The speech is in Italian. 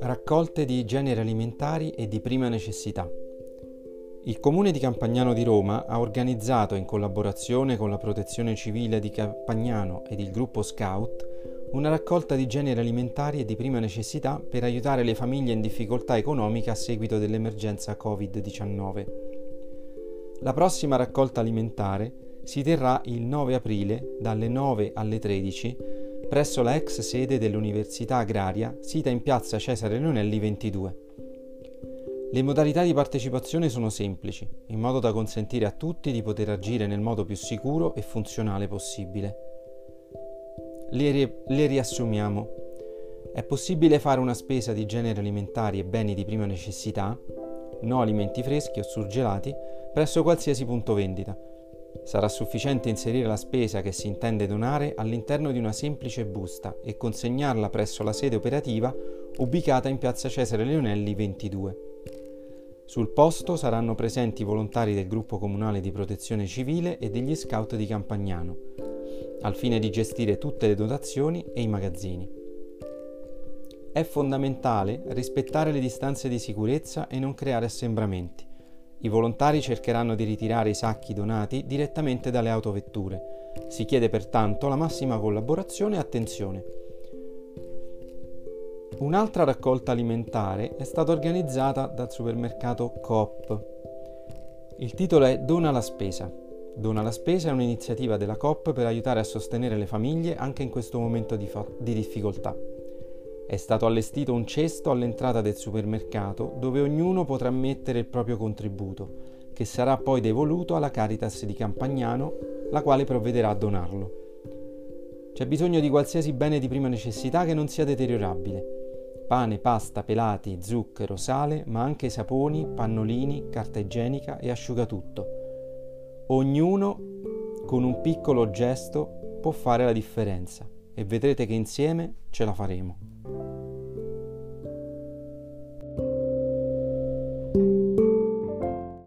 Raccolte di generi alimentari e di prima necessità. Il Comune di Campagnano di Roma ha organizzato, in collaborazione con la Protezione Civile di Campagnano ed il gruppo Scout, una raccolta di generi alimentari e di prima necessità per aiutare le famiglie in difficoltà economica a seguito dell'emergenza Covid-19. La prossima raccolta alimentare si terrà il 9 aprile dalle 9 alle 13 presso la ex sede dell'Università Agraria sita in piazza Cesare Leonelli 22. Le modalità di partecipazione sono semplici, in modo da consentire a tutti di poter agire nel modo più sicuro e funzionale possibile. Le, ri- le riassumiamo. È possibile fare una spesa di generi alimentari e beni di prima necessità, no alimenti freschi o surgelati, presso qualsiasi punto vendita. Sarà sufficiente inserire la spesa che si intende donare all'interno di una semplice busta e consegnarla presso la sede operativa ubicata in piazza Cesare Leonelli 22. Sul posto saranno presenti volontari del gruppo comunale di protezione civile e degli scout di Campagnano, al fine di gestire tutte le dotazioni e i magazzini. È fondamentale rispettare le distanze di sicurezza e non creare assembramenti. I volontari cercheranno di ritirare i sacchi donati direttamente dalle autovetture. Si chiede pertanto la massima collaborazione e attenzione. Un'altra raccolta alimentare è stata organizzata dal supermercato Coop. Il titolo è Dona la spesa. Dona la spesa è un'iniziativa della Coop per aiutare a sostenere le famiglie anche in questo momento di, fa- di difficoltà. È stato allestito un cesto all'entrata del supermercato dove ognuno potrà mettere il proprio contributo, che sarà poi devoluto alla Caritas di Campagnano, la quale provvederà a donarlo. C'è bisogno di qualsiasi bene di prima necessità che non sia deteriorabile pane, pasta, pelati, zucchero, sale, ma anche saponi, pannolini, carta igienica e asciugatutto. Ognuno con un piccolo gesto può fare la differenza e vedrete che insieme ce la faremo.